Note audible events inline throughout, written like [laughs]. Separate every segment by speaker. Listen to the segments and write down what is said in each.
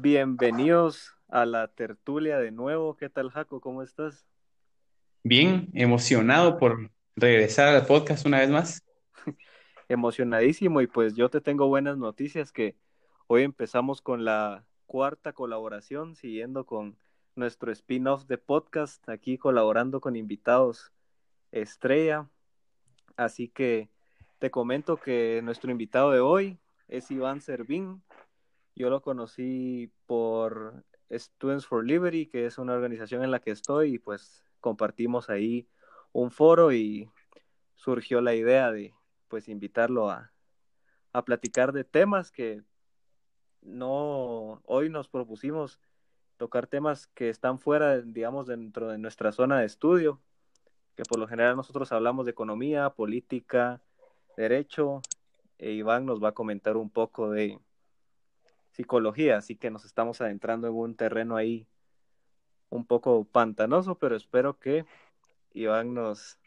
Speaker 1: Bienvenidos a la tertulia de nuevo. ¿Qué tal, Jaco? ¿Cómo estás?
Speaker 2: Bien, emocionado por regresar al podcast una vez más. [laughs]
Speaker 1: Emocionadísimo y pues yo te tengo buenas noticias que hoy empezamos con la cuarta colaboración, siguiendo con nuestro spin-off de podcast, aquí colaborando con invitados estrella. Así que te comento que nuestro invitado de hoy es Iván Servín. Yo lo conocí por Students for Liberty, que es una organización en la que estoy, y pues compartimos ahí un foro y surgió la idea de pues invitarlo a, a platicar de temas que no hoy nos propusimos tocar temas que están fuera, digamos, dentro de nuestra zona de estudio, que por lo general nosotros hablamos de economía, política, derecho, e Iván nos va a comentar un poco de psicología, así que nos estamos adentrando en un terreno ahí un poco pantanoso, pero espero que Iván nos,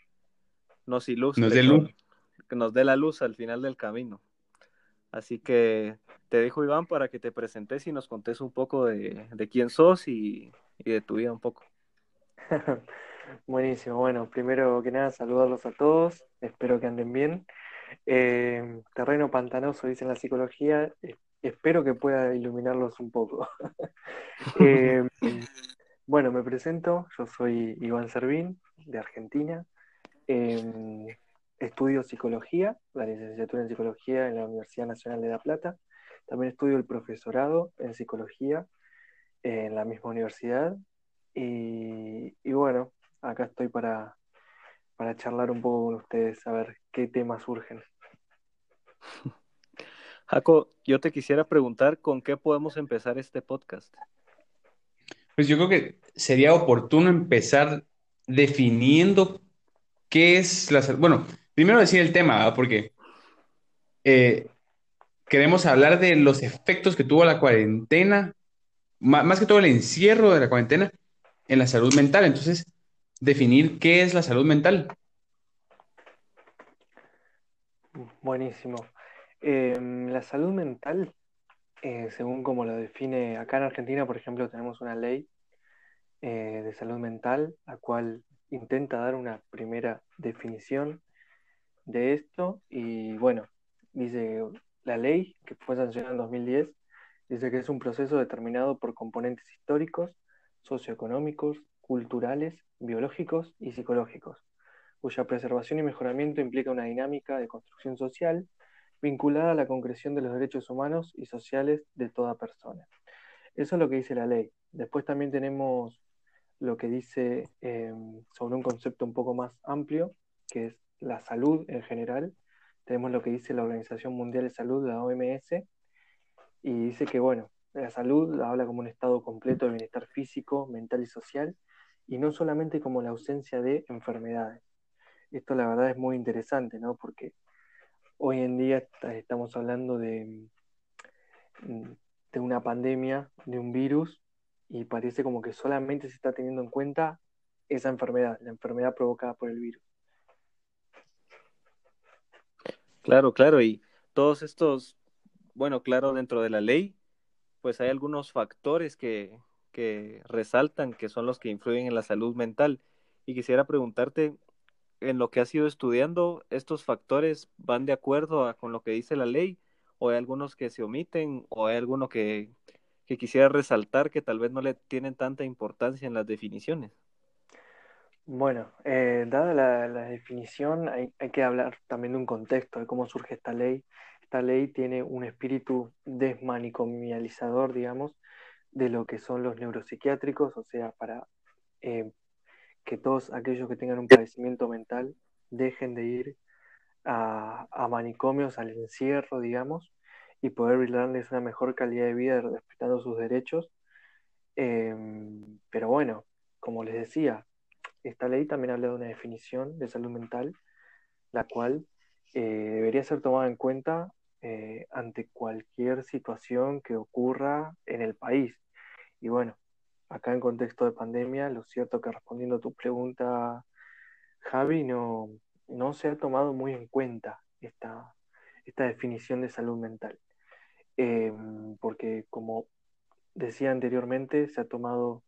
Speaker 1: nos ilustre,
Speaker 2: nos dé luz.
Speaker 1: que nos dé la luz al final del camino. Así que te dejo, Iván, para que te presentes y nos contes un poco de, de quién sos y, y, de tu vida un poco. [laughs]
Speaker 3: Buenísimo. Bueno, primero que nada, saludarlos a todos. Espero que anden bien. Eh, terreno pantanoso, dice la psicología. Espero que pueda iluminarlos un poco. [laughs] eh, bueno, me presento. Yo soy Iván Servín, de Argentina. Eh, estudio psicología, la licenciatura en psicología en la Universidad Nacional de La Plata. También estudio el profesorado en psicología en la misma universidad. Y, y bueno, acá estoy para, para charlar un poco con ustedes, a ver qué temas surgen. [laughs]
Speaker 1: Jaco, yo te quisiera preguntar con qué podemos empezar este podcast.
Speaker 2: Pues yo creo que sería oportuno empezar definiendo qué es la salud. Bueno, primero decir el tema, porque eh, queremos hablar de los efectos que tuvo la cuarentena, más que todo el encierro de la cuarentena en la salud mental. Entonces, definir qué es la salud mental.
Speaker 3: Buenísimo. Eh, la salud mental, eh, según como lo define acá en Argentina, por ejemplo, tenemos una ley eh, de salud mental, la cual intenta dar una primera definición de esto. Y bueno, dice la ley que fue sancionada en 2010, dice que es un proceso determinado por componentes históricos, socioeconómicos, culturales, biológicos y psicológicos, cuya preservación y mejoramiento implica una dinámica de construcción social vinculada a la concreción de los derechos humanos y sociales de toda persona. Eso es lo que dice la ley. Después también tenemos lo que dice eh, sobre un concepto un poco más amplio, que es la salud en general. Tenemos lo que dice la Organización Mundial de Salud, la OMS, y dice que, bueno, la salud habla como un estado completo de bienestar físico, mental y social, y no solamente como la ausencia de enfermedades. Esto la verdad es muy interesante, ¿no? Porque hoy en día estamos hablando de, de una pandemia, de un virus, y parece como que solamente se está teniendo en cuenta esa enfermedad, la enfermedad provocada por el virus.
Speaker 1: Claro, claro, y todos estos, bueno, claro, dentro de la ley, pues hay algunos factores que resaltan que son los que influyen en la salud mental. Y quisiera preguntarte, en lo que has ido estudiando, ¿estos factores van de acuerdo con lo que dice la ley? ¿O hay algunos que se omiten? ¿O hay alguno que, quisiera resaltar que tal vez no le tienen tanta importancia en las definiciones?
Speaker 3: Bueno, eh, dada la, definición, hay, hay, que hablar también de un contexto, de cómo surge esta ley. Esta ley tiene un espíritu desmanicomializador, digamos, de lo que son los neuropsiquiátricos, o sea, para eh, que todos aquellos que tengan un padecimiento mental dejen de ir a, a manicomios, al encierro, digamos, y poder brindarles una mejor calidad de vida respetando sus derechos. Eh, pero bueno, como les decía, esta ley también habla de una definición de salud mental, la cual eh, debería ser tomada en cuenta eh, ante cualquier situación que ocurra en el país. Y bueno, acá en contexto de pandemia, lo cierto que respondiendo a tu pregunta, Javi, no, no se ha tomado muy en cuenta esta, esta definición de salud mental. Eh, porque como decía anteriormente, se ha tomado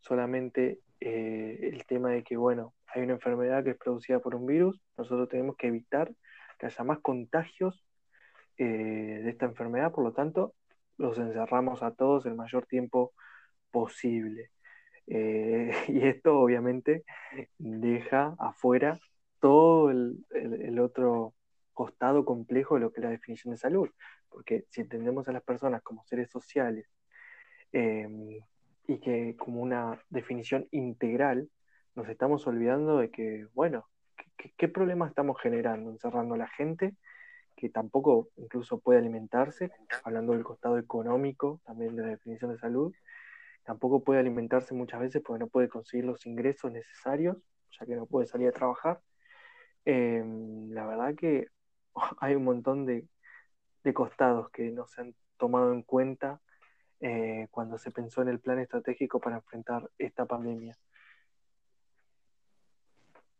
Speaker 3: solamente eh, el tema de que, bueno, hay una enfermedad que es producida por un virus, nosotros tenemos que evitar que haya más contagios eh, de esta enfermedad, por lo tanto, los encerramos a todos el mayor tiempo posible. Eh, [laughs] y esto obviamente deja afuera todo el, otro costado complejo de lo que es la definición de salud, porque si entendemos a las personas como seres sociales em, y que como una definición integral, nos estamos olvidando de que, bueno, ¿qué, problema estamos generando? Encerrando a la gente que tampoco incluso puede alimentarse, hablando del costado económico también de la definición de salud, tampoco puede alimentarse muchas veces porque no puede conseguir los ingresos necesarios, ya que no puede salir a trabajar. Em, la verdad que [laughs] hay un montón de, costados que no se han tomado en cuenta eh, cuando se pensó en el plan estratégico para enfrentar esta pandemia.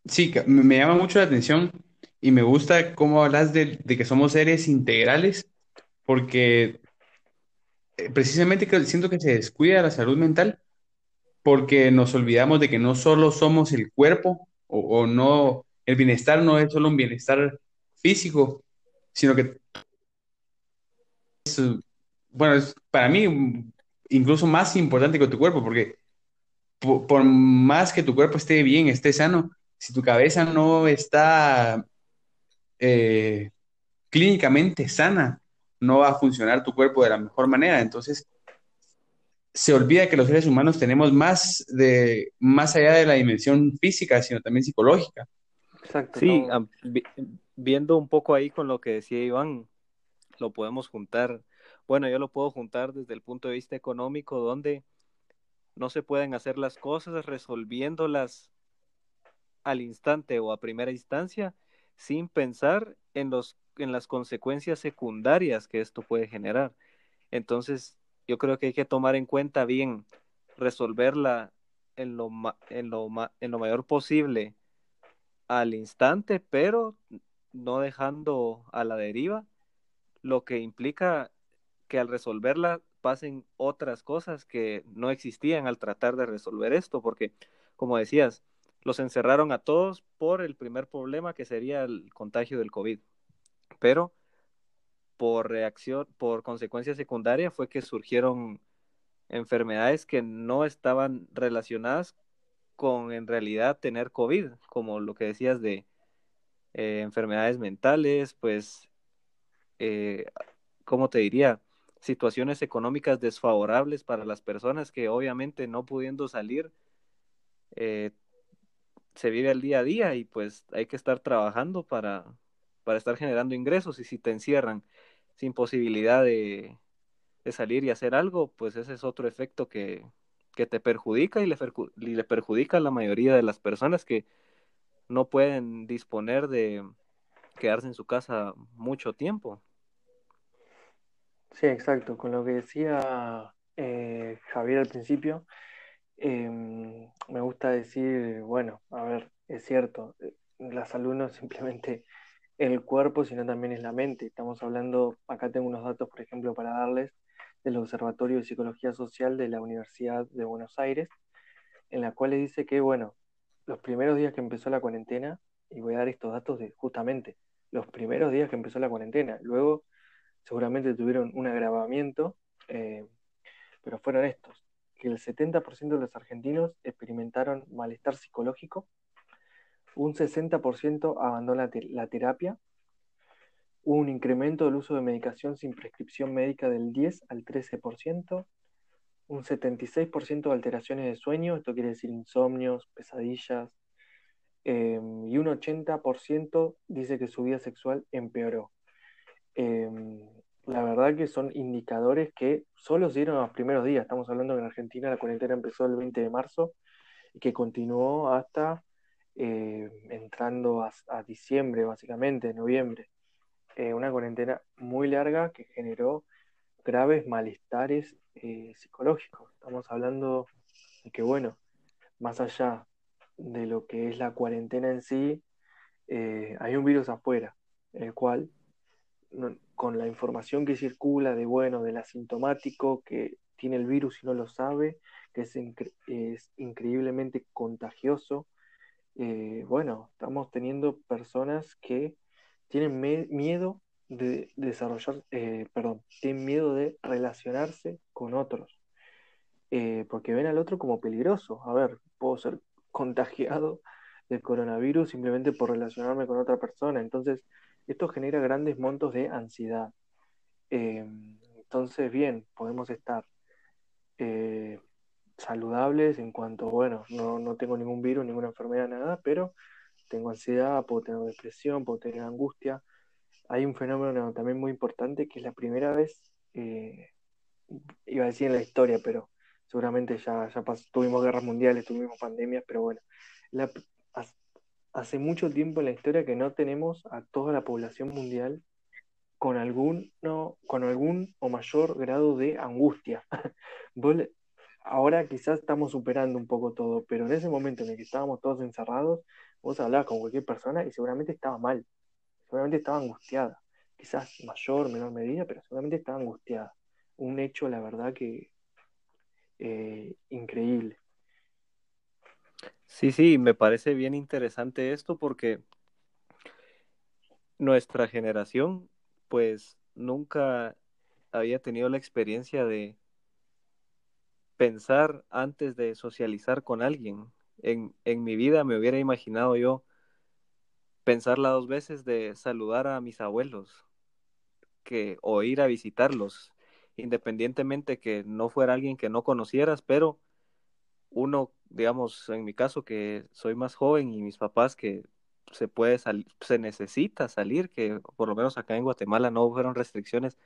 Speaker 2: Sí, me llama mucho la atención y me gusta cómo hablas de, que somos seres integrales, porque eh, precisamente siento que se descuida la salud mental porque nos olvidamos de que no solo somos el cuerpo o, no, el bienestar no es solo un bienestar físico, sino que bueno, es para mí incluso más importante que tu cuerpo, porque por más que tu cuerpo esté bien, esté sano, si tu cabeza no está eh, clínicamente sana, no va a funcionar tu cuerpo de la mejor manera. Entonces, se olvida que los seres humanos tenemos más de más allá de la dimensión física, sino también psicológica.
Speaker 1: Exacto. Sí, viendo un poco ahí con lo que decía Iván, lo podemos juntar. Bueno, yo lo puedo juntar desde el punto de vista económico, donde no se pueden hacer las cosas resolviéndolas al instante o a primera instancia sin pensar en, los, en las consecuencias secundarias que esto puede generar. Entonces, yo creo que hay que tomar en cuenta bien resolverla en lo, en lo, en lo mayor posible al instante, pero no dejando a la deriva, lo que implica que al resolverla pasen otras cosas que no existían al tratar de resolver esto, porque como decías, los encerraron a todos por el primer problema que sería el contagio del COVID. Pero por reacción, por consecuencia secundaria fue que surgieron enfermedades que no estaban relacionadas con en realidad tener COVID, como lo que decías de eh, enfermedades mentales, pues, eh, ¿cómo te diría? Situaciones económicas desfavorables para las personas que obviamente no pudiendo salir, eh, se vive el día a día y pues hay que estar trabajando para, para estar generando ingresos y si te encierran sin posibilidad de, salir y hacer algo, pues ese es otro efecto que, te perjudica y le, y le perjudica a la mayoría de las personas que no pueden disponer de quedarse en su casa mucho tiempo.
Speaker 3: Sí, exacto. Con lo que decía eh, Javier al principio, Em, me gusta decir, bueno, a ver, es cierto, eh, la salud simplemente el cuerpo, sino también es la mente. Estamos hablando, acá tengo unos datos, por ejemplo, para darles del Observatorio de Psicología Social de la Universidad de Buenos Aires, en la cual dice que, bueno, los primeros días que empezó la cuarentena, y voy a dar estos datos de justamente los primeros días que empezó la cuarentena, luego seguramente tuvieron un agravamiento, eh, pero fueron estos que el 70% de los argentinos experimentaron malestar psicológico, un 60% abandonó la, terapia, un incremento del uso de medicación sin prescripción médica del 10 al 13%, un 76% de alteraciones de sueño, esto quiere decir insomnios, pesadillas, em, y un 80% dice que su vida sexual empeoró. Em, la verdad que son indicadores que solo se dieron los primeros días. Estamos hablando que en Argentina la cuarentena empezó el 20 de marzo y que continuó hasta eh, entrando a, diciembre, básicamente, noviembre. Eh, una cuarentena muy larga que generó graves malestares eh, psicológicos. Estamos hablando de que, bueno, más allá de lo que es la cuarentena en sí, hay un virus afuera, el cual con la información que circula de, bueno, del asintomático que tiene el virus y no lo sabe, que es, increíblemente contagioso, eh, bueno, estamos teniendo personas que tienen miedo de desarrollar, eh, perdón, tienen miedo de relacionarse con otros, eh, porque ven al otro como peligroso. A ver, puedo ser contagiado del coronavirus simplemente por relacionarme con otra persona. Entonces, esto genera grandes montos de ansiedad. entonces, bien, podemos estar saludables en cuanto, bueno, no, no tengo ningún virus, ninguna enfermedad, nada, pero tengo ansiedad, puedo tener depresión, puedo tener angustia. Hay un fenómeno también muy importante que es la primera vez, eh, iba a decir en la historia, pero seguramente ya, ya tuvimos guerras mundiales, tuvimos pandemias, pero bueno, hace mucho tiempo en la historia que no tenemos a toda la población mundial con algún, con algún o mayor grado de angustia. [laughs] ahora quizás estamos superando un poco todo, pero en ese momento en el que estábamos todos encerrados, vos hablabas con cualquier persona y seguramente estaba mal, seguramente estaba angustiada, quizás mayor, menor medida, pero seguramente estaba angustiada. Un hecho, la verdad, que eh, increíble.
Speaker 1: Sí, sí, me parece bien interesante esto porque nuestra generación, pues nunca había tenido la experiencia de pensar antes de socializar con alguien. En, en mi vida me hubiera imaginado yo pensarla dos veces de saludar a mis abuelos que, o ir a visitarlos, independientemente que no fuera alguien que no conocieras, pero uno, digamos, en mi caso que soy más joven y mis papás que se puede salir, se necesita salir, que por lo menos acá en Guatemala no fueron restricciones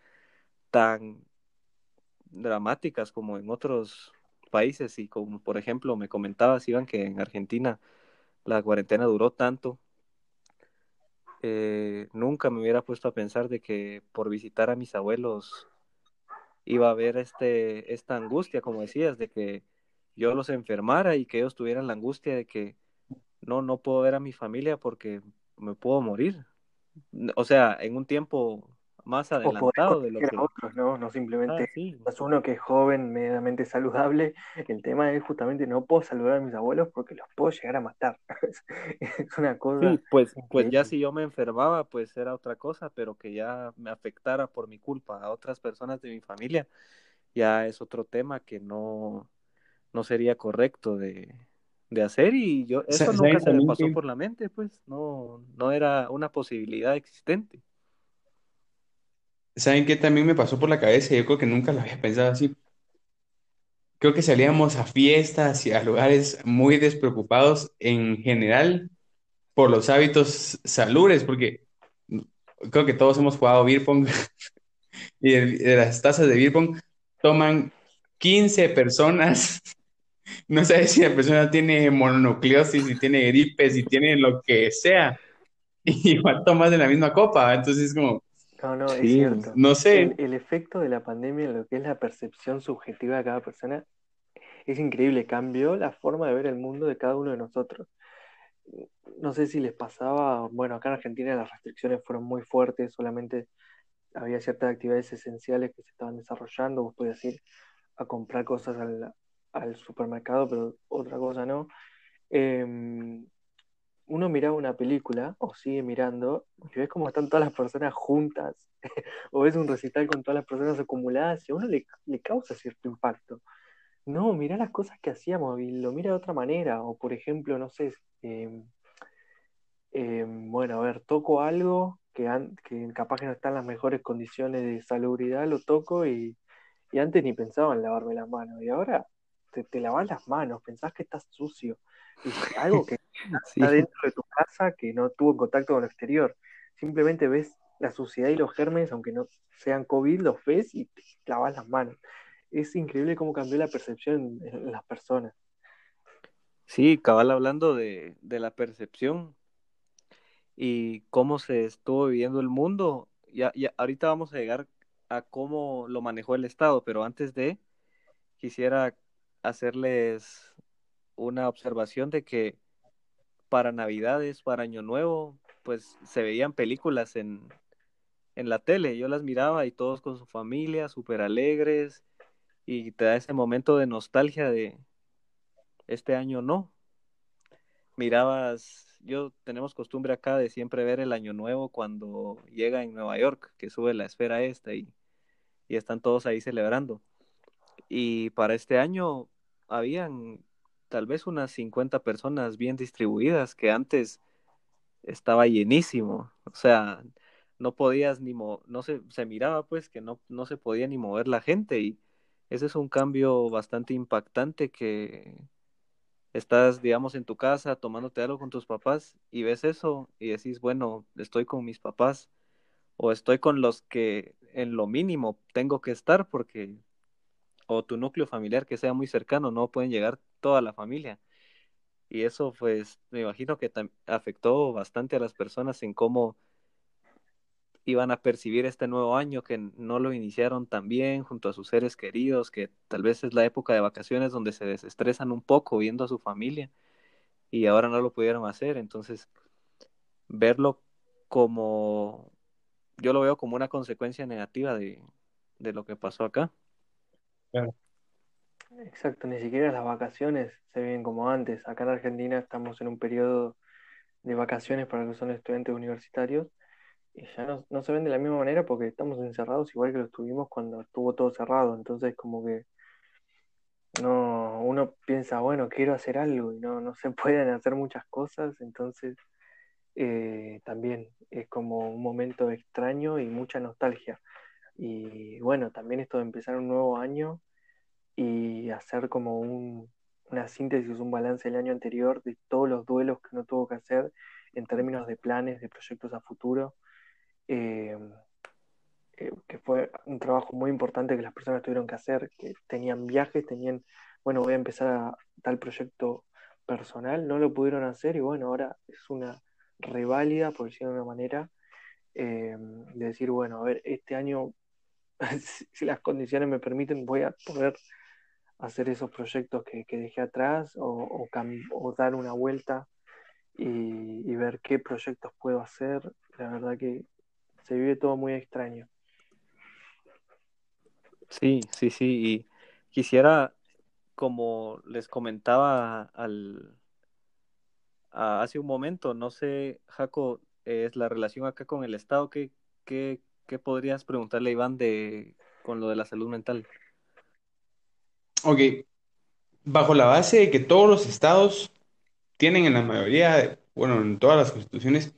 Speaker 1: tan dramáticas como en otros países y como por ejemplo me comentabas Iván que en Argentina la cuarentena duró tanto eh, nunca me hubiera puesto a pensar de que por visitar a mis abuelos iba a haber este esta angustia como decías de que yo los enfermara y que ellos tuvieran la angustia de que no no puedo ver a mi familia porque me puedo morir o sea en un tiempo más adelantado de lo que
Speaker 3: otros, ¿no? No simplemente ah, es uno que es joven, medianamente saludable. El tema es justamente no puedo saludar a mis abuelos porque los puedo llegar a matar. [laughs] es una cosa.
Speaker 1: Sí, pues, pues ya si yo me enfermaba, pues era otra cosa, pero que ya me afectara por mi culpa a otras personas de mi familia, ya es otro tema que no, no sería correcto de, de hacer y yo eso nunca se me pasó por la mente, pues no, no era una posibilidad existente.
Speaker 2: ¿Saben qué también me pasó por la cabeza? Yo creo que nunca lo había pensado así. Creo que salíamos a fiestas y a lugares muy despreocupados en general por los hábitos salubres, porque creo que todos hemos jugado beer [laughs] y de, las tazas de beer toman 15 personas. [laughs] No sé si la persona tiene mononucleosis, si tiene gripe, si tiene lo que sea. [laughs] Y igual tomas de la misma copa. Entonces es como,
Speaker 3: no, no, es cierto.
Speaker 2: No sé.
Speaker 3: El, efecto de la pandemia en lo que es la percepción subjetiva de cada persona es increíble. Cambió la forma de ver el mundo de cada uno de nosotros. No sé si les pasaba, bueno, acá en Argentina las restricciones fueron muy fuertes, solamente había ciertas actividades esenciales que se estaban desarrollando, vos podías ir a comprar cosas al, al supermercado, pero otra cosa no. Eh, uno miraba una película o sigue mirando y ves cómo están todas las personas juntas [laughs] o ves un recital con todas las personas acumuladas y a uno le, causa cierto impacto. No, mira las cosas que hacíamos y lo mira de otra manera. O por ejemplo, no sé, em, em, bueno, a ver, toco algo que, que capaz que no está en las mejores condiciones de salubridad, lo toco y, y antes ni pensaba en lavarme las manos y ahora te, te lavas las manos, pensás que estás sucio. Y [laughs] algo que [laughs] está dentro de tu casa que no tuvo contacto con lo exterior. Simplemente ves la suciedad y los gérmenes, aunque no sean COVID, los ves y te lavas las manos. Es increíble cómo cambió la percepción en, las personas.
Speaker 1: Sí, cabal hablando de, de, la percepción y cómo se estuvo viviendo el mundo. Ya, ya, ahorita vamos a llegar a cómo lo manejó el Estado, pero antes de, quisiera hacerles una observación de que para Navidades, para Año Nuevo, pues se veían películas en, en la tele, yo las miraba y todos con su familia, súper alegres, y te da ese momento de nostalgia de este año no. Mirabas, yo tenemos costumbre acá de siempre ver el año nuevo cuando llega en Nueva York, que sube la esfera esta y, y están todos ahí celebrando. Y para este año habían tal vez unas 50 personas bien distribuidas que antes estaba llenísimo. O sea, no podías ni mo no se, se miraba pues que no, no se podía ni mover la gente y ese es un cambio bastante impactante que estás, digamos, en tu casa tomándote algo con tus papás y ves eso y decís, bueno, estoy con mis papás o estoy con los que en lo mínimo tengo que estar porque o tu núcleo familiar que sea muy cercano, no pueden llegar toda la familia. Y eso pues me imagino que afectó bastante a las personas en cómo iban a percibir este nuevo año, que no lo iniciaron tan bien junto a sus seres queridos, que tal vez es la época de vacaciones donde se desestresan un poco viendo a su familia y ahora no lo pudieron hacer. Entonces, verlo como, yo lo veo como una consecuencia negativa de, de lo que pasó acá.
Speaker 3: Exacto, ni siquiera las vacaciones se viven como antes. Acá en Argentina estamos en un periodo de vacaciones para los que son estudiantes universitarios y ya no, no se ven de la misma manera porque estamos encerrados igual que lo estuvimos cuando estuvo todo cerrado. Entonces como que no, uno piensa, bueno, quiero hacer algo y no, no se [laughs] pueden hacer muchas cosas, entonces eh, también es como un momento extraño y mucha nostalgia. Y bueno, también esto de empezar un nuevo año y hacer como un, una síntesis, un balance del año anterior de todos los duelos que uno tuvo que hacer en términos de planes, de proyectos a futuro eh, eh, que fue un trabajo muy importante que las personas tuvieron que hacer, que tenían viajes, tenían, bueno, voy a empezar a tal proyecto personal, no lo pudieron hacer y bueno, ahora es una reválida, por decirlo de una manera, eh, de decir, bueno, a ver, este año, [laughs] si las condiciones me permiten, voy a poder hacer esos proyectos que, dejé atrás o, o, dar una vuelta y, y, ver qué proyectos puedo hacer. La verdad que se vive todo muy extraño.
Speaker 1: Sí, sí, sí, y quisiera, como les comentaba al, hace un momento, no sé, Jaco, es la relación acá con el Estado, ¿qué, qué, qué podrías preguntarle, Iván, de, con lo de la salud mental?
Speaker 2: Ok, bajo la base de que todos los estados tienen en la mayoría, bueno, en todas las constituciones,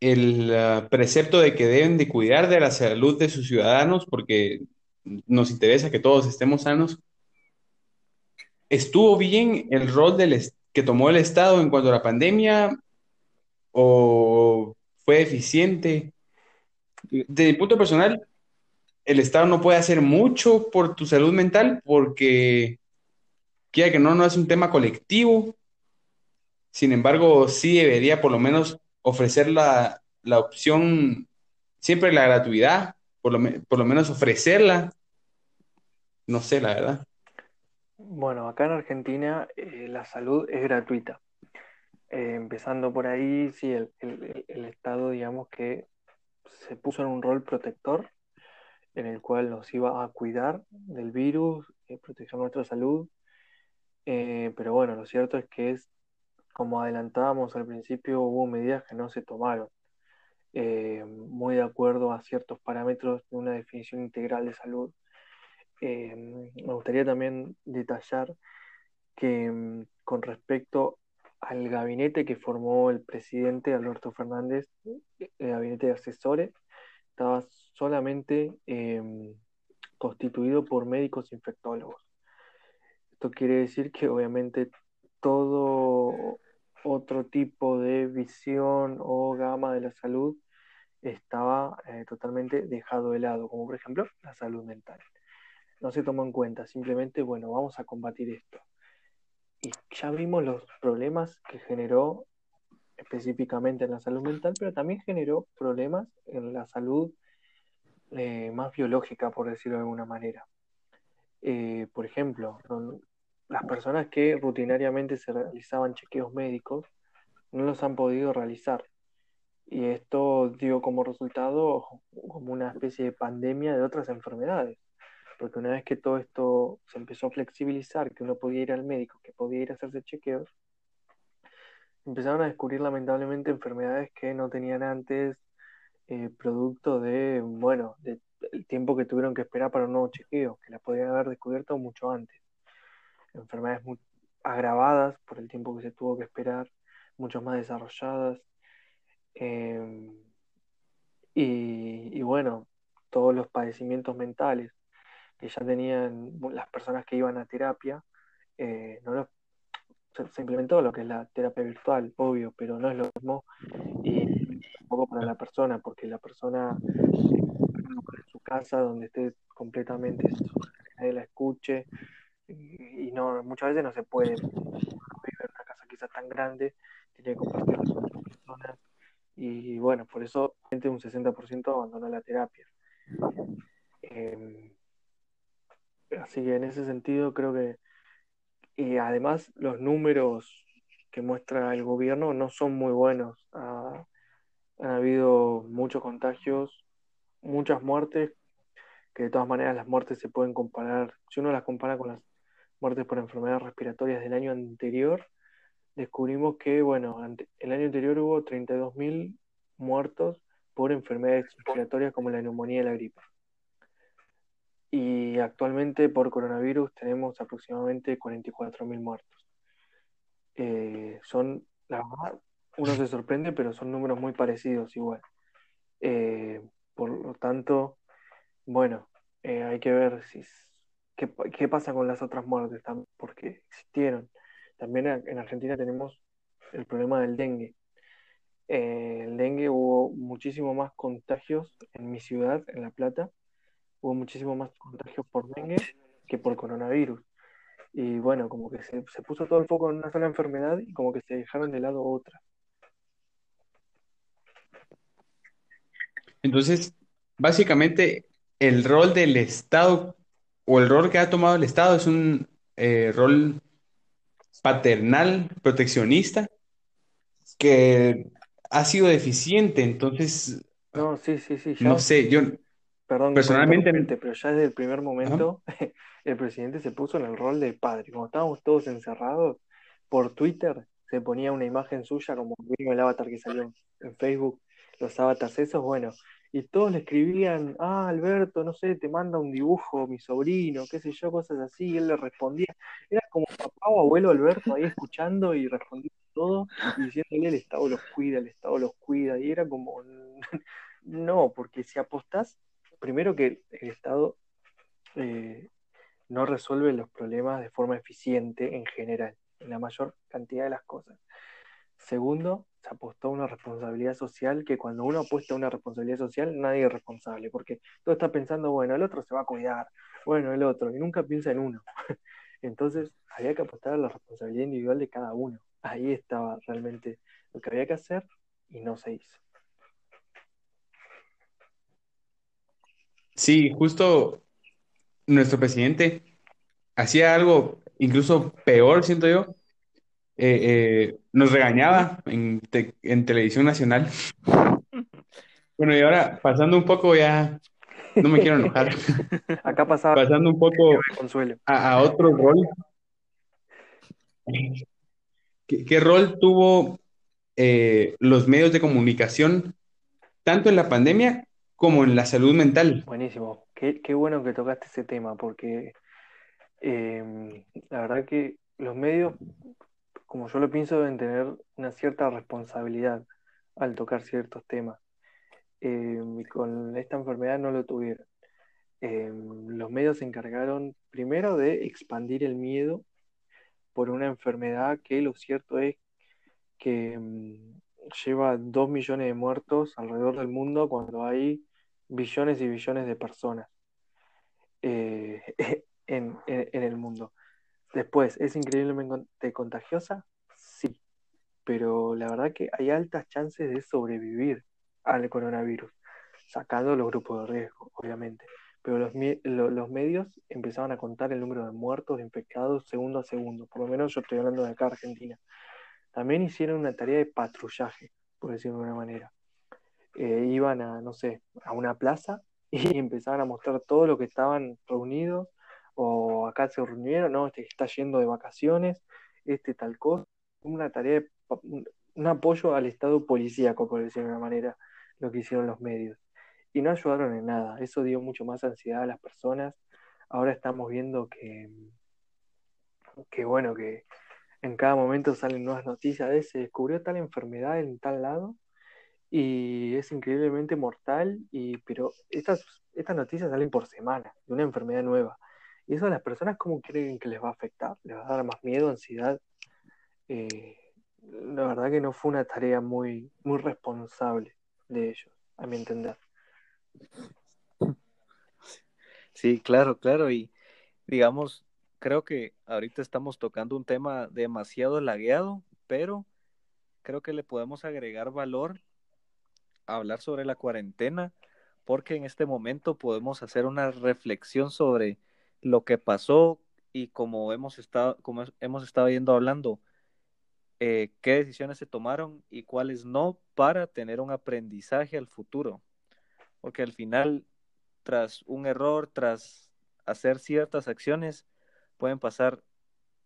Speaker 2: el ah, precepto de que deben de cuidar de la salud de sus ciudadanos porque nos interesa que todos estemos sanos. ¿Estuvo bien el rol que tomó el Estado en cuanto a la pandemia o fue eficiente? Desde mi punto personal, el Estado no puede hacer mucho por tu salud mental porque quiera que no, no es un tema colectivo. Sin embargo, sí debería por lo menos ofrecer la, opción, siempre la gratuidad, por lo, por lo menos ofrecerla. No sé, la verdad.
Speaker 3: Bueno, acá en Argentina eh, la salud es gratuita. Eh, empezando por ahí, sí, el, Estado, digamos que se puso en un rol protector, en el cual nos iba a cuidar del virus, eh, proteger nuestra salud. pero bueno, lo cierto es que es como adelantábamos al principio, hubo medidas que no se tomaron, eh, muy de acuerdo a ciertos parámetros de una definición integral de salud. Eh, me gustaría también detallar que mm, con respecto al gabinete que formó el presidente Alberto Fernández, el gabinete de asesores, estaba solamente em, constituido por médicos infectólogos. Esto quiere decir que obviamente todo otro tipo de visión o gama de la salud estaba eh, totalmente dejado de lado, como por ejemplo la salud mental. No se tomó en cuenta, simplemente, bueno, vamos a combatir esto. Y ya vimos los problemas que generó específicamente en la salud mental, pero también generó problemas en la salud eh, más biológica, por decirlo de alguna manera. Eh, por ejemplo, las personas que rutinariamente se realizaban chequeos médicos no los han podido realizar. y esto dio como resultado como una especie de pandemia de otras enfermedades, porque una vez que todo esto se empezó a flexibilizar, que uno podía ir al médico, que podía ir a hacerse chequeos, empezaron a descubrir lamentablemente enfermedades que no tenían antes, eh, producto de, bueno, del tiempo que tuvieron que esperar para un nuevo chequeo, que las podían haber descubierto mucho antes. Enfermedades muy agravadas por el tiempo que se tuvo que esperar, mucho más desarrolladas. Em, y, bueno, todos los padecimientos mentales que ya tenían las personas que iban a terapia, eh, no se, implementó lo que es la terapia virtual, obvio, pero no es lo mismo y tampoco para la persona, porque la persona en su casa donde esté completamente nadie la escuche y, no muchas veces no se puede vivir en una casa quizás tan grande, tiene que compartir con otras personas y bueno, por eso un 60% abandonó la terapia. Em, así que en ese sentido creo que y además los números que muestra el gobierno no son muy buenos. Ha, han habido muchos contagios, muchas muertes, que de todas maneras las muertes se pueden comparar, si uno las compara con las muertes por enfermedades respiratorias del año anterior, descubrimos que, bueno, el año anterior hubo 32.000 muertos por enfermedades respiratorias como la neumonía y la gripe. Y actualmente por coronavirus tenemos aproximadamente 44.000 muertos. Eh, son, la verdad, uno se sorprende, pero son números muy parecidos igual. Eh, por lo tanto, bueno, eh, hay que ver si, qué, qué, pasa con las otras muertes, porque existieron. También en Argentina tenemos el problema del dengue. El dengue hubo muchísimo más contagios en mi ciudad, en La Plata. Hubo muchísimo más contagios por dengue que por coronavirus. Y bueno, como que se, se puso todo el foco en una sola enfermedad y como que se dejaron de lado otras.
Speaker 2: Entonces, básicamente, el rol del Estado o el rol que ha tomado el Estado es un eh, rol paternal, proteccionista, que ha sido deficiente. Entonces,
Speaker 3: no, sí, sí, sí.
Speaker 2: no sé, yo
Speaker 3: perdón,
Speaker 2: personalmente,
Speaker 3: pero ya desde el primer momento [laughs] el presidente se puso en el rol de padre. Como estábamos todos encerrados, por Twitter se ponía una imagen suya como el avatar que salió en Facebook los avatars esos, bueno, y todos le escribían, ah, Alberto, no sé, te manda un dibujo, mi sobrino, qué sé yo, cosas así, y él le respondía, era como papá o abuelo Alberto ahí escuchando y respondiendo todo, y diciéndole el Estado los cuida, el Estado los cuida, y era como, [laughs] no, porque si apostás, primero que el Estado eh, no resuelve los problemas de forma eficiente en general, en la mayor cantidad de las cosas. Segundo, se apostó a una responsabilidad social que cuando uno apuesta a una responsabilidad social, nadie es responsable, porque todo está pensando, bueno, el otro se va a cuidar, bueno, el otro, y nunca piensa en uno. [laughs] Entonces, había que apostar a la responsabilidad individual de cada uno. Ahí estaba realmente lo que había que hacer y no se hizo.
Speaker 2: Sí, justo nuestro presidente hacía algo incluso peor, siento yo, eh, eh, nos regañaba en, televisión nacional. [laughs] Bueno, y ahora pasando un poco ya, no me quiero enojar. [laughs]
Speaker 3: Acá pasaba.
Speaker 2: Pasando un poco a, otro rol. ¿Qué, rol tuvo eh, los medios de comunicación tanto en la pandemia como en la salud mental?
Speaker 3: Buenísimo. Qué, bueno que tocaste ese tema, porque la verdad que los medios como yo lo pienso, deben tener una cierta responsabilidad al tocar ciertos temas. Eh, y con esta enfermedad no lo tuvieron. Eh, los medios se encargaron primero de expandir el miedo por una enfermedad que lo cierto es que lleva dos millones de muertos alrededor del mundo cuando hay billones y billones de personas eh, [laughs] en, el mundo. Después, ¿es increíblemente contagiosa? Sí, pero la verdad que hay altas chances de sobrevivir al coronavirus, sacando los grupos de riesgo, obviamente. Pero los, los medios empezaban a contar el número de muertos, infectados, segundo a segundo. Por lo menos yo estoy hablando de acá, Argentina. También hicieron una tarea de patrullaje, por decirlo de alguna manera. Eh, iban a, no sé, a una plaza [laughs] y empezaban a mostrar todo lo que estaban reunidos, o acá se reunieron, no, este está yendo de vacaciones, este tal cosa, una tarea, un apoyo al Estado policíaco, por decirlo de una manera, lo que hicieron los medios. Y no ayudaron en nada, eso dio mucho más ansiedad a las personas. Ahora estamos viendo que, que bueno, que en cada momento salen nuevas noticias de se descubrió tal enfermedad en tal lado y es increíblemente mortal, y, pero estas, estas noticias salen por semana de una enfermedad nueva. Y eso a las personas, ¿cómo creen que les va a afectar? ¿Les va a dar más miedo, ansiedad? Eh, la verdad que no fue una tarea muy, muy responsable de ellos, a mi entender.
Speaker 1: Sí, claro, claro. Y digamos, creo que ahorita estamos tocando un tema demasiado lagueado, pero creo que le podemos agregar valor hablar sobre la cuarentena, porque en este momento podemos hacer una reflexión sobre lo que pasó y como hemos estado, como hemos estado yendo hablando, eh, qué decisiones se tomaron y cuáles no para tener un aprendizaje al futuro. Porque al final, tras un error, tras hacer ciertas acciones, pueden pasar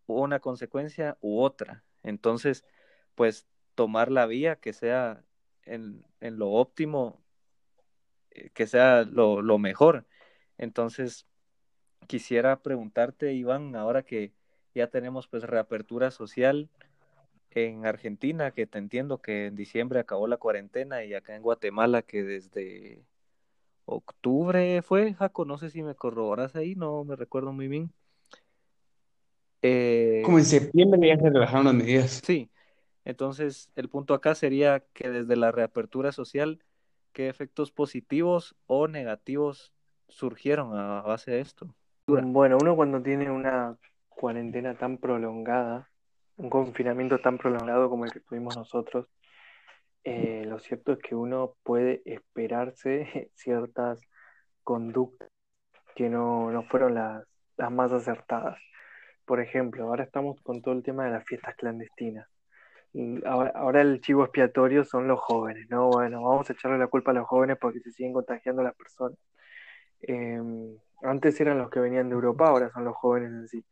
Speaker 1: una consecuencia u otra. Entonces, pues tomar la vía que sea en, en lo óptimo, eh, que sea lo, lo, mejor. Entonces, quisiera preguntarte, Iván, ahora que ya tenemos pues reapertura social en Argentina, que te entiendo que en diciembre acabó la cuarentena y acá en Guatemala que desde octubre fue, Jaco, no sé si me corroboras ahí, no me recuerdo muy bien.
Speaker 2: Eh, Como en septiembre ya se relajaron las medidas.
Speaker 1: Sí, entonces el punto acá sería que desde la reapertura social, ¿qué efectos positivos o negativos surgieron a base de esto?
Speaker 3: Bueno, uno cuando tiene una cuarentena tan prolongada, un confinamiento tan prolongado como el que tuvimos nosotros, eh, lo cierto es que uno puede esperarse [laughs] ciertas conductas que no, no fueron las, las más acertadas. Por ejemplo, ahora estamos con todo el tema de las fiestas clandestinas. Ahora, el chivo expiatorio son los jóvenes, ¿no? Bueno, vamos a echarle la culpa a los jóvenes porque se siguen contagiando las personas. Em, antes eran los que venían de Europa, ahora son los jóvenes en sí.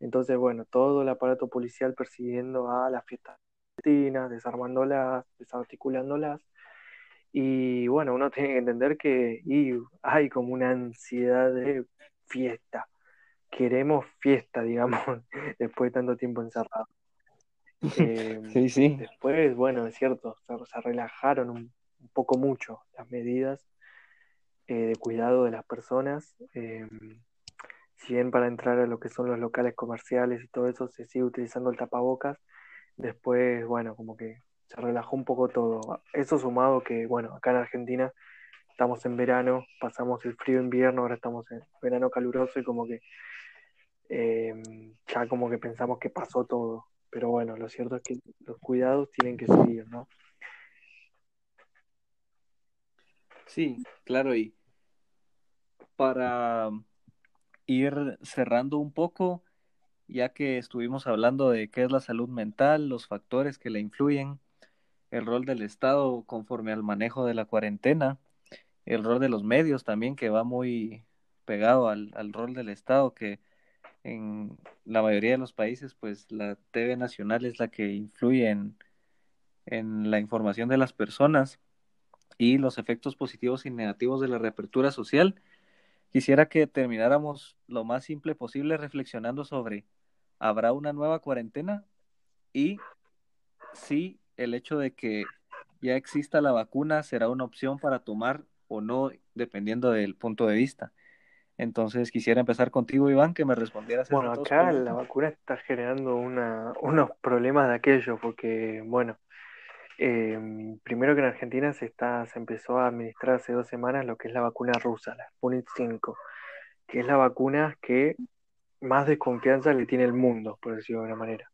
Speaker 3: Entonces, bueno, todo el aparato policial persiguiendo a las fiestas clandestinas, desarmándolas, desarticulándolas. Y bueno, uno tiene que entender que hay como una ansiedad de fiesta queremos fiesta, [laughs] digamos, después de tanto tiempo encerrado. Em, [laughs]
Speaker 1: sí, sí.
Speaker 3: Después, bueno, es cierto, se, relajaron un, poco mucho las medidas eh, de cuidado de las personas. Em, si bien para entrar a lo que son los locales comerciales y todo eso se sigue utilizando el tapabocas, después, bueno, como que se relajó un poco todo. Eso sumado que, bueno, acá en Argentina estamos en verano, pasamos el frío invierno, ahora estamos en verano caluroso y como que eh, ya como que pensamos que pasó todo. Pero bueno, lo cierto es que los cuidados tienen que seguir, ¿no?
Speaker 1: Sí, claro, y para ir cerrando un poco, ya que estuvimos hablando de qué es la salud mental, los factores que la influyen, el rol del Estado conforme al manejo de la cuarentena, el rol de los medios también, que va muy pegado al, al rol del Estado, que en la mayoría de los países, pues la TV nacional es la que influye en, en la información de las personas y los efectos positivos y negativos de la reapertura social. Quisiera que termináramos lo más simple posible reflexionando sobre, ¿habrá una nueva cuarentena? Y si el hecho de que ya exista la vacuna será una opción para tomar o no, dependiendo del punto de vista. Entonces quisiera empezar contigo, Iván, que me respondieras.
Speaker 3: Bueno, acá la vacuna está generando una, [laughs] unos problemas de aquello, porque, bueno, em, primero que en Argentina se, está, se empezó a administrar hace dos semanas lo que es la vacuna rusa, la Sputnik 5, que es la vacuna que más desconfianza le tiene el mundo, por decirlo de alguna manera.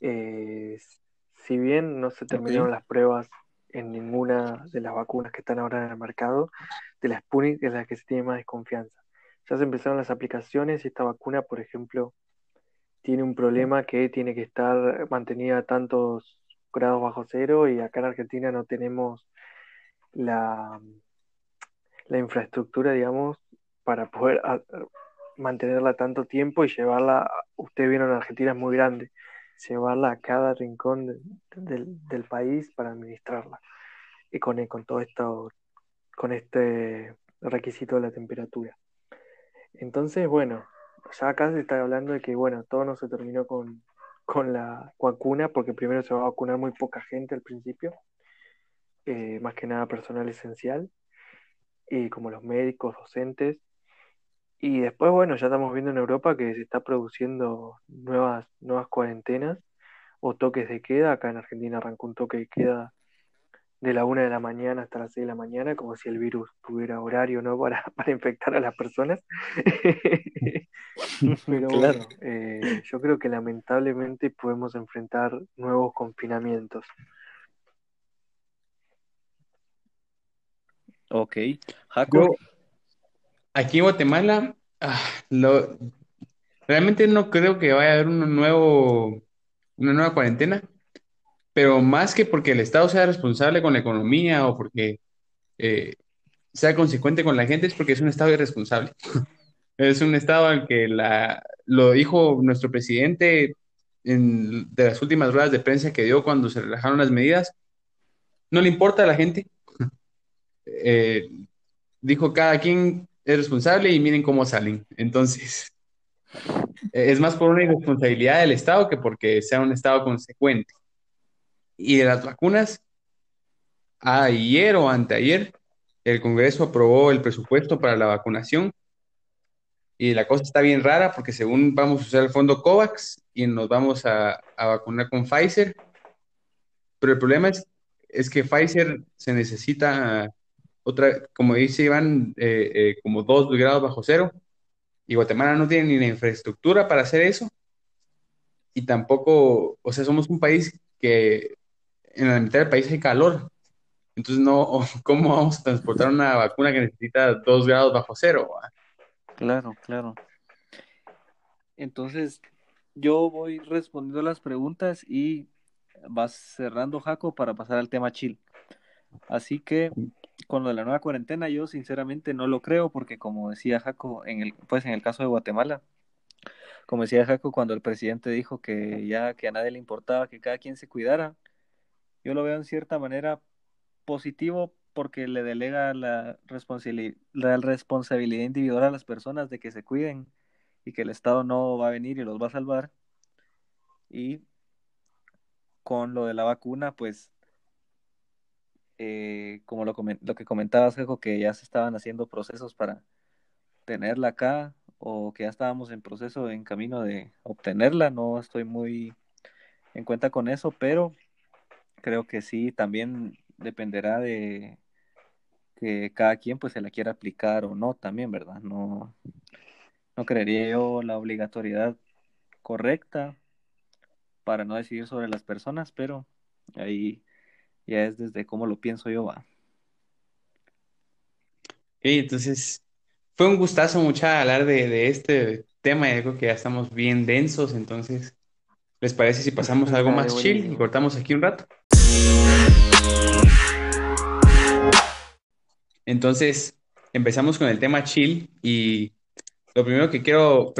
Speaker 3: Eh, si bien no se terminaron las pruebas en ninguna de las vacunas que están ahora en el mercado, de la Sputnik es la que se tiene más desconfianza ya se empezaron las aplicaciones y esta vacuna, por ejemplo, tiene un problema que tiene que estar mantenida a tantos grados bajo cero y acá en Argentina no tenemos la, la infraestructura, digamos, para poder mantenerla tanto tiempo y llevarla, ustedes vieron Argentina es muy grande, llevarla a cada rincón del, país para administrarla. Y con, con todo esto, con este requisito de la temperatura. Entonces, bueno, ya acá se está hablando de que, bueno, todo no se terminó con, con la vacuna, porque primero se va a vacunar muy poca gente al principio, eh, más que nada personal esencial, y como los médicos, docentes. Y después, bueno, ya estamos viendo en Europa que se está produciendo nuevas, nuevas cuarentenas o toques de queda. Acá en Argentina arrancó un toque de queda de la una de la mañana hasta las seis de la mañana, como si el virus tuviera horario no [laughs] para, para infectar a las personas. [laughs] Pero bueno, eh, yo creo que lamentablemente podemos enfrentar nuevos confinamientos.
Speaker 1: Ok. Jaco.
Speaker 2: aquí en Guatemala, ah, lo, realmente no creo que vaya a haber un nuevo, una nueva cuarentena pero más que porque el Estado sea responsable con la economía o porque eh, sea consecuente con la gente, es porque es un Estado irresponsable. [laughs] es un Estado al que la, lo dijo nuestro presidente en, de las últimas ruedas de prensa que dio cuando se relajaron las medidas. No le importa a la gente. [laughs] Eh, dijo cada quien es responsable y miren cómo salen. Entonces, [laughs] es más por una irresponsabilidad del Estado que porque sea un Estado consecuente. Y de las vacunas, ayer o anteayer, el Congreso aprobó el presupuesto para la vacunación. Y la cosa está bien rara porque según vamos a usar el fondo COVAX y nos vamos a, vacunar con Pfizer. Pero el problema es, es que Pfizer se necesita otra, como dice Iván, eh, eh, como dos grados bajo cero. Y Guatemala no tiene ni la infraestructura para hacer eso. Y tampoco, o sea, somos un país que en la mitad del país hay calor. Entonces, no, [laughs] ¿cómo vamos a transportar una vacuna que necesita dos grados bajo cero?
Speaker 1: Claro, claro. Entonces, yo voy respondiendo las preguntas y vas cerrando, Jaco, para pasar al tema chill. Así que, con lo de la nueva cuarentena, yo sinceramente no lo creo, porque como decía Jaco, en el, pues en el caso de Guatemala, como decía Jaco, cuando el presidente dijo que ya que a nadie le importaba que cada quien se cuidara, yo lo veo en cierta manera positivo porque le delega la, la responsabilidad individual a las personas de que se cuiden y que el Estado no va a venir y los va a salvar. Y con lo de la vacuna, pues, eh, como lo, lo que comentabas, Jejo, que ya se estaban haciendo procesos para tenerla acá o que ya estábamos en proceso, en camino de obtenerla, no estoy muy en cuenta con eso, pero creo que sí, también dependerá de que cada quien pues se la quiera aplicar o no también, ¿verdad? No, no creería yo la obligatoriedad correcta para no decidir sobre las personas, pero ahí ya es desde cómo lo pienso yo, va.
Speaker 2: entonces fue un gustazo mucho hablar de, de este tema, yo creo que ya estamos bien densos, entonces, ¿les parece si pasamos [laughs] a algo más chill y cortamos aquí un rato? Entonces, empezamos con el tema chill y lo primero que quiero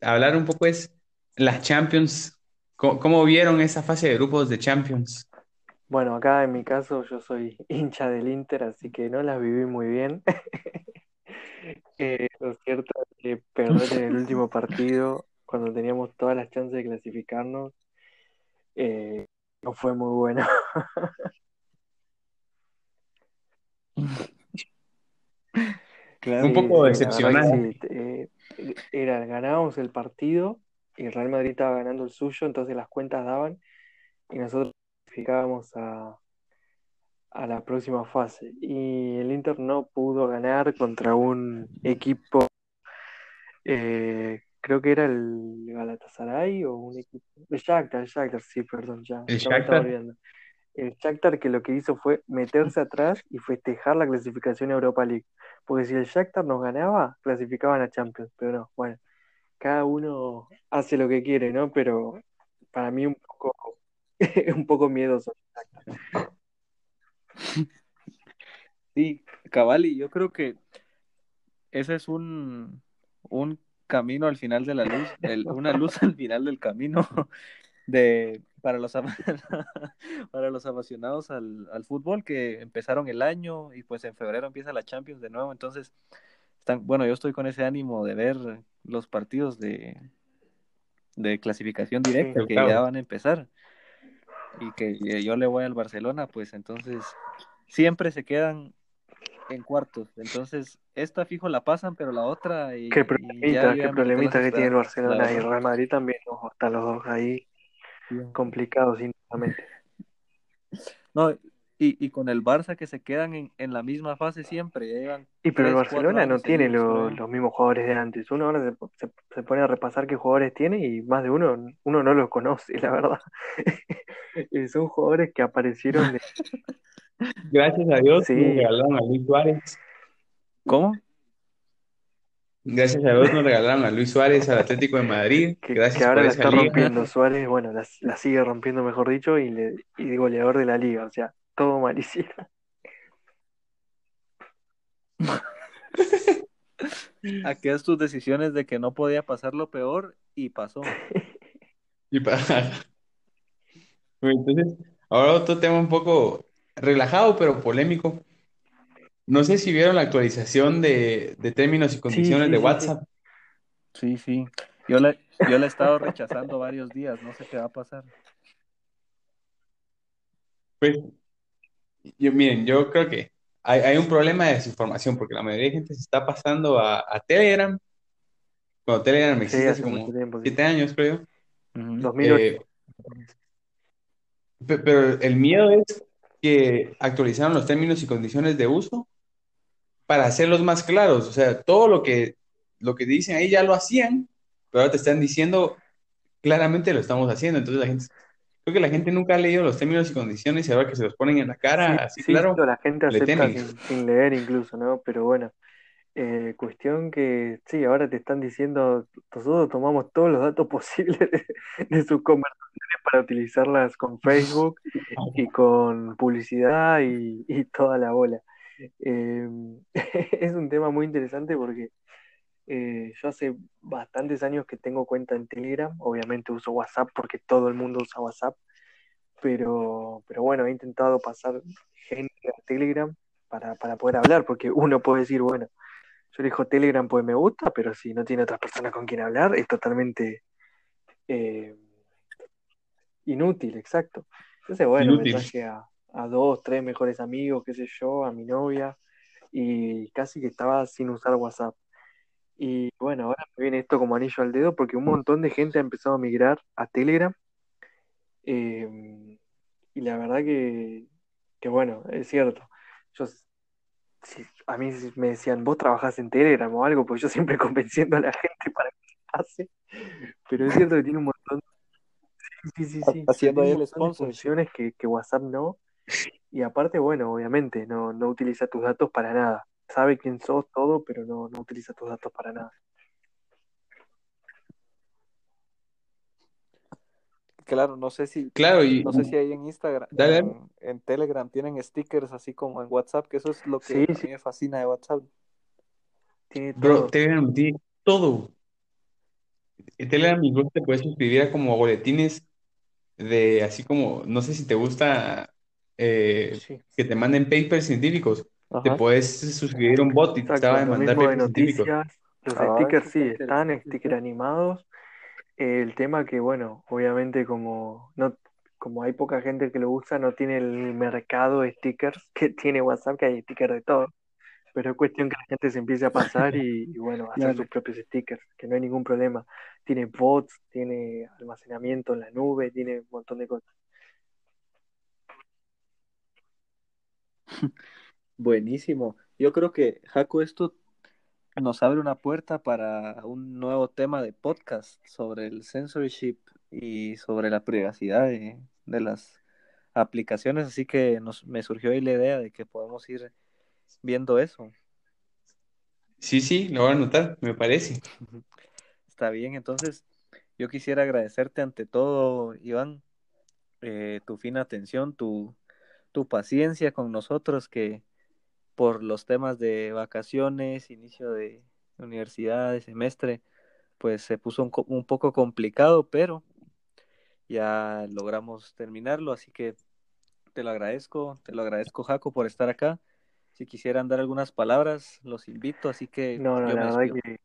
Speaker 2: hablar un poco es las Champions. ¿Cómo, vieron esa fase de grupos de Champions?
Speaker 3: Bueno, acá en mi caso yo soy [laughs] hincha del Inter, así que no las viví muy bien. [laughs] Eh, lo cierto es que perder en el último partido, cuando teníamos todas las chances de clasificarnos, eh, no fue muy bueno. [laughs]
Speaker 2: un poco decepcionante.
Speaker 3: Eh, era, ganábamos el partido y el Real Madrid estaba ganando el suyo, entonces las cuentas daban y nosotros clasificábamos a, a la próxima fase. Y el Inter no pudo ganar contra un equipo, eh, creo que era el Galatasaray o un equipo. El Shakhtar, el Shakhtar, sí, perdón, ya.
Speaker 2: El Shakhtar
Speaker 3: el Shakhtar que lo que hizo fue meterse atrás y festejar la clasificación a Europa League. Porque si el Shakhtar nos ganaba, clasificaban a Champions. Pero no, bueno, cada uno hace lo que quiere, ¿no? Pero para mí un poco, [laughs] un poco miedoso.
Speaker 1: Sí, cabal, yo creo que ese es un, un camino al final de la luz, una luz al final del camino [laughs] de para los [laughs] para los apasionados al, al, fútbol que empezaron el año y pues en febrero empieza la Champions de nuevo, entonces están, bueno, yo estoy con ese ánimo de ver los partidos de, de clasificación directa que ya van a empezar y que yo le voy al Barcelona, pues entonces siempre se quedan en cuartos. Entonces, esta fijo la pasan, pero la otra. Y,
Speaker 3: qué problemita, qué problemita que tiene el Barcelona y Real Madrid también, ¿no? Están los dos ahí complicados, sinceramente.
Speaker 1: No, y, y con el Barça que se quedan en, en la misma fase siempre.
Speaker 3: y pero el Barcelona no tiene los mismos jugadores de antes. Uno ahora se, se, pone a repasar qué jugadores tiene y más de uno, uno no los conoce, la verdad. [laughs] Son jugadores que aparecieron de,
Speaker 2: Gracias a Dios sí. nos regalaron a Luis Suárez.
Speaker 1: ¿Cómo?
Speaker 2: Gracias a Dios nos regalaron a Luis Suárez al Atlético de Madrid.
Speaker 3: Que,
Speaker 2: Gracias
Speaker 3: que ahora la está rompiendo Suárez, bueno, la, la, sigue rompiendo, mejor dicho, y, le, y goleador de la liga. O sea, todo malísimo. [laughs]
Speaker 1: Aquellas tus decisiones de que no podía pasar lo peor y pasó. [laughs]
Speaker 2: y para... [laughs] Entonces, ahora otro tema un poco relajado pero polémico. No sé si vieron la actualización de, de términos y condiciones
Speaker 3: sí,
Speaker 2: de WhatsApp.
Speaker 1: Sí, sí. Yo la, yo la he estado rechazando varios días, no sé qué va a pasar.
Speaker 2: Pues, yo, miren, yo creo que hay, hay un problema de desinformación porque la mayoría de gente se está pasando a, a Telegram. Cuando Telegram existe hace como tiempo, siete años, creo.
Speaker 3: Uh -huh. 2008.
Speaker 2: Eh, pero el miedo es que actualizaron los términos y condiciones de uso para hacerlos más claros. O sea, todo lo que, lo que dicen ahí ya lo hacían, pero ahora te están diciendo claramente lo estamos haciendo. Entonces la gente, creo que la gente nunca ha leído los términos y condiciones y ahora que se los ponen en la cara,
Speaker 3: sí,
Speaker 2: así
Speaker 3: sí,
Speaker 2: claro.
Speaker 3: La gente acepta sin, sin, leer incluso, ¿no? Pero bueno, eh, cuestión que sí, ahora te están diciendo, nosotros tomamos todos los datos [laughs] posibles de, de sus conversaciones para utilizarlas con Facebook [laughs] [laughs] y con publicidad y, y toda la bola. Eh, [laughs] es un tema muy interesante porque eh, yo hace bastantes años que tengo cuenta en Telegram, obviamente uso WhatsApp porque todo el mundo usa WhatsApp, pero, pero bueno, he intentado pasar gente a Telegram para, para poder hablar, porque uno puede decir, bueno, yo elijo Telegram pues me gusta, pero si no tiene otras personas con quien hablar, es totalmente eh, inútil, exacto. Entonces, bueno, inútil. mensaje a, a dos, tres mejores amigos, qué sé yo, a mi novia, y casi que estaba sin usar WhatsApp. Y bueno, ahora me viene esto como anillo al dedo porque un montón de gente ha empezado a migrar a Telegram. Eh, y la verdad que, que, bueno, es cierto. Yo, si, a mí me decían, vos trabajás en Telegram o algo, pues yo siempre [laughs] convenciendo a la gente para que pase. Pero es cierto que tiene un montón. Sí, sí, sí.
Speaker 1: Haciendo ahí el sponsor.
Speaker 3: funciones que, que WhatsApp no. Y aparte, bueno, obviamente, no, no utiliza tus datos para nada. Sabe quién sos, todo, pero no, no utiliza tus datos para nada.
Speaker 1: Claro, no sé si
Speaker 2: claro, y,
Speaker 1: no sé si hay en Instagram,
Speaker 2: dale.
Speaker 1: En, en, Telegram tienen stickers así como en WhatsApp, que eso es lo que
Speaker 3: sí,
Speaker 1: a
Speaker 3: sí.
Speaker 1: mí me fascina de WhatsApp.
Speaker 3: Tiene todo.
Speaker 2: Bro, Telegram tiene todo. En Telegram incluso te puedes suscribir a como boletines de así como, no sé si te gusta eh, sí. que te manden papers científicos. Ajá. Te puedes suscribir un bot y
Speaker 3: Exacto,
Speaker 2: te va a mandar
Speaker 3: papers noticias, científicos. Los ah, stickers sí están, stickers animados. El tema que, bueno, obviamente como no como hay poca gente que lo usa, no tiene el mercado de stickers [laughs] que tiene WhatsApp, que hay stickers de todo. Pero es cuestión que la gente se empiece a pasar y, [laughs] y bueno, hacer claro. sus propios stickers, que no hay ningún problema. Tiene bots, tiene almacenamiento en la nube, tiene un montón de cosas. [laughs]
Speaker 1: Buenísimo. Yo creo que, Jaco, esto nos abre una puerta para un nuevo tema de podcast sobre el censorship y sobre la privacidad de, de las aplicaciones, así que nos, me surgió ahí la idea de que podemos ir viendo eso.
Speaker 2: Sí, sí, lo voy a anotar, me parece.
Speaker 1: Está bien, entonces yo quisiera agradecerte ante todo, Iván, eh, tu fina atención, tu, tu paciencia con nosotros, que por los temas de vacaciones, inicio de universidad, de semestre, pues se puso un, un poco complicado, pero ya logramos terminarlo, así que te lo agradezco, te lo agradezco Jaco por estar acá. Si quisieran dar algunas palabras, los invito, así que
Speaker 3: No, no,
Speaker 1: yo
Speaker 3: la
Speaker 1: me
Speaker 3: verdad que...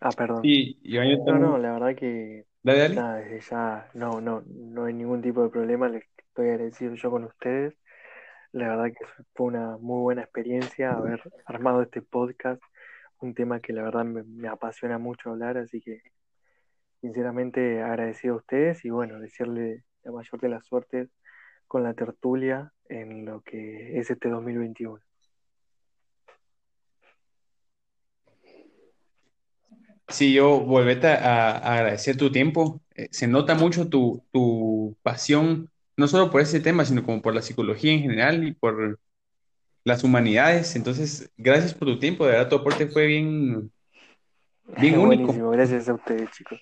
Speaker 3: Ah, perdón.
Speaker 2: Sí, yo,
Speaker 3: No, no, la verdad que
Speaker 2: Dale, dale.
Speaker 3: nada, desde ya no, no, no hay ningún tipo de problema, les estoy agradecido yo con ustedes. La verdad que fue una muy buena experiencia haber armado este podcast, un tema que la verdad me, me apasiona mucho hablar, así que sinceramente agradecido a ustedes y bueno, desearle la mayor de las suertes con la tertulia en lo que es este 2021.
Speaker 2: Sí, yo volvete a, a agradecer tu tiempo. Eh, se nota mucho tu, tu pasión, no solo por ese tema, sino como por la psicología en general y por las humanidades. Entonces, gracias por tu tiempo. De verdad, tu aporte fue bien, bien [laughs] único.
Speaker 3: Buenísimo, gracias a ustedes chicos.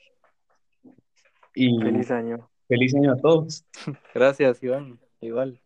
Speaker 2: Y
Speaker 3: Feliz año.
Speaker 2: Feliz año a todos. [laughs]
Speaker 1: Gracias, Iván. Igual.